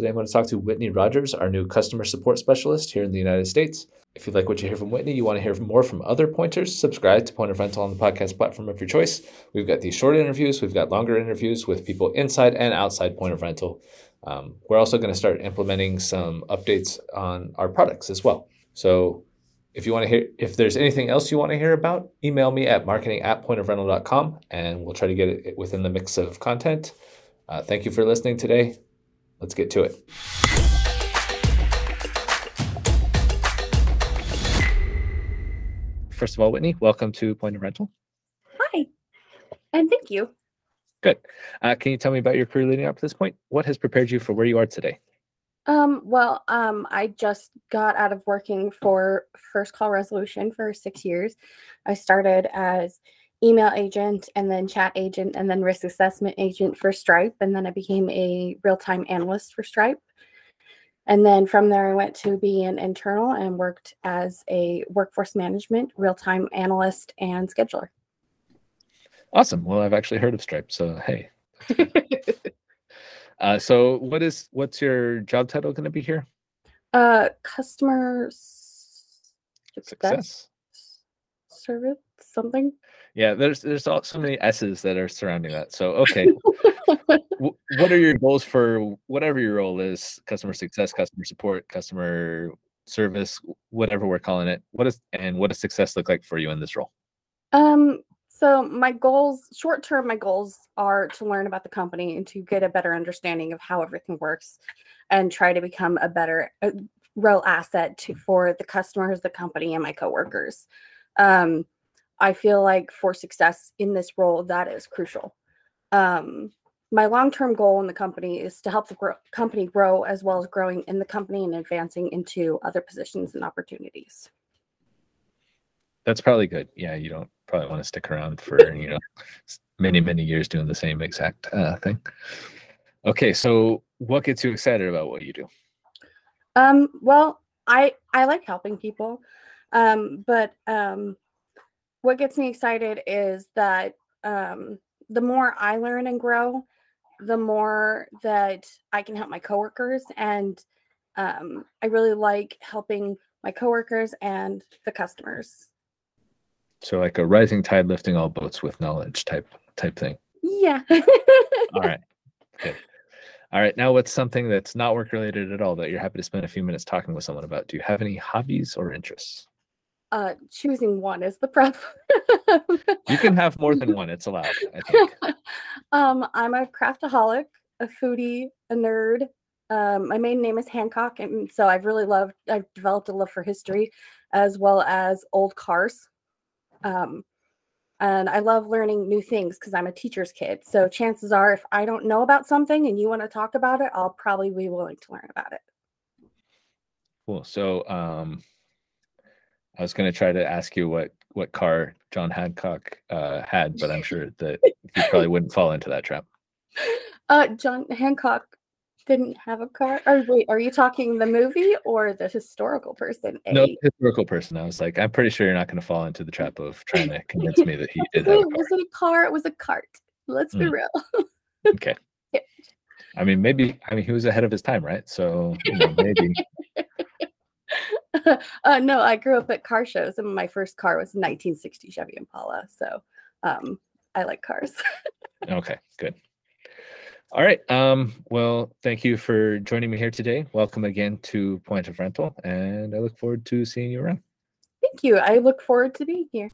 Today I'm going to talk to Whitney Rogers, our new customer support specialist here in the United States. If you like what you hear from Whitney, you want to hear more from other pointers, subscribe to Point of Rental on the podcast platform of your choice. We've got these short interviews, we've got longer interviews with people inside and outside Point of Rental. Um, we're also going to start implementing some updates on our products as well. So if you want to hear, if there's anything else you want to hear about, email me at marketing at pointofrental.com and we'll try to get it within the mix of content. Uh, thank you for listening today. Let's get to it. First of all, Whitney, welcome to Point of Rental. Hi, and thank you. Good. Uh, can you tell me about your career leading up to this point? What has prepared you for where you are today? Um, well, um, I just got out of working for First Call Resolution for six years. I started as email agent and then chat agent and then risk assessment agent for Stripe. And then I became a real time analyst for Stripe. And then from there, I went to be an internal and worked as a workforce management, real time analyst, and scheduler. Awesome. Well, I've actually heard of Stripe. So, hey. uh, so, what is what's your job title going to be here? Uh, customer success service something. Yeah, there's there's all, so many S's that are surrounding that. So okay, what are your goals for whatever your role is? Customer success, customer support, customer service, whatever we're calling it. What is and what does success look like for you in this role? Um. So my goals, short term, my goals are to learn about the company and to get a better understanding of how everything works, and try to become a better a real asset to for the customers, the company, and my coworkers. Um, I feel like for success in this role, that is crucial. Um, my long-term goal in the company is to help the gro- company grow as well as growing in the company and advancing into other positions and opportunities. That's probably good. Yeah, you don't probably want to stick around for you know many many years doing the same exact uh, thing. Okay, so what gets you excited about what you do? Um, well, I I like helping people, um, but um, what gets me excited is that um, the more I learn and grow, the more that I can help my coworkers. And um, I really like helping my coworkers and the customers. So like a rising tide lifting all boats with knowledge type type thing. Yeah. all right. Good. All right. Now what's something that's not work related at all that you're happy to spend a few minutes talking with someone about? Do you have any hobbies or interests? Uh choosing one is the problem. you can have more than one. It's allowed, I think. um, I'm a craftaholic, a foodie, a nerd. Um, my main name is Hancock, and so I've really loved. I've developed a love for history, as well as old cars. Um, and I love learning new things because I'm a teacher's kid. So chances are, if I don't know about something and you want to talk about it, I'll probably be willing to learn about it. Cool. So, um, I was going to try to ask you what what car John Hancock uh, had, but I'm sure that you probably wouldn't fall into that trap. Uh, John Hancock didn't have a car. Or wait, are you talking the movie or the historical person? A? No, historical person. I was like, I'm pretty sure you're not going to fall into the trap of trying to convince me that he did have a car. Was it a car? It was a cart. Let's be mm. real. okay. Yeah. I mean, maybe. I mean, he was ahead of his time, right? So you know, maybe. uh, no, I grew up at car shows, and my first car was 1960 Chevy Impala. So um, I like cars. okay, good. All right. Um, well, thank you for joining me here today. Welcome again to Point of Rental, and I look forward to seeing you around. Thank you. I look forward to being here.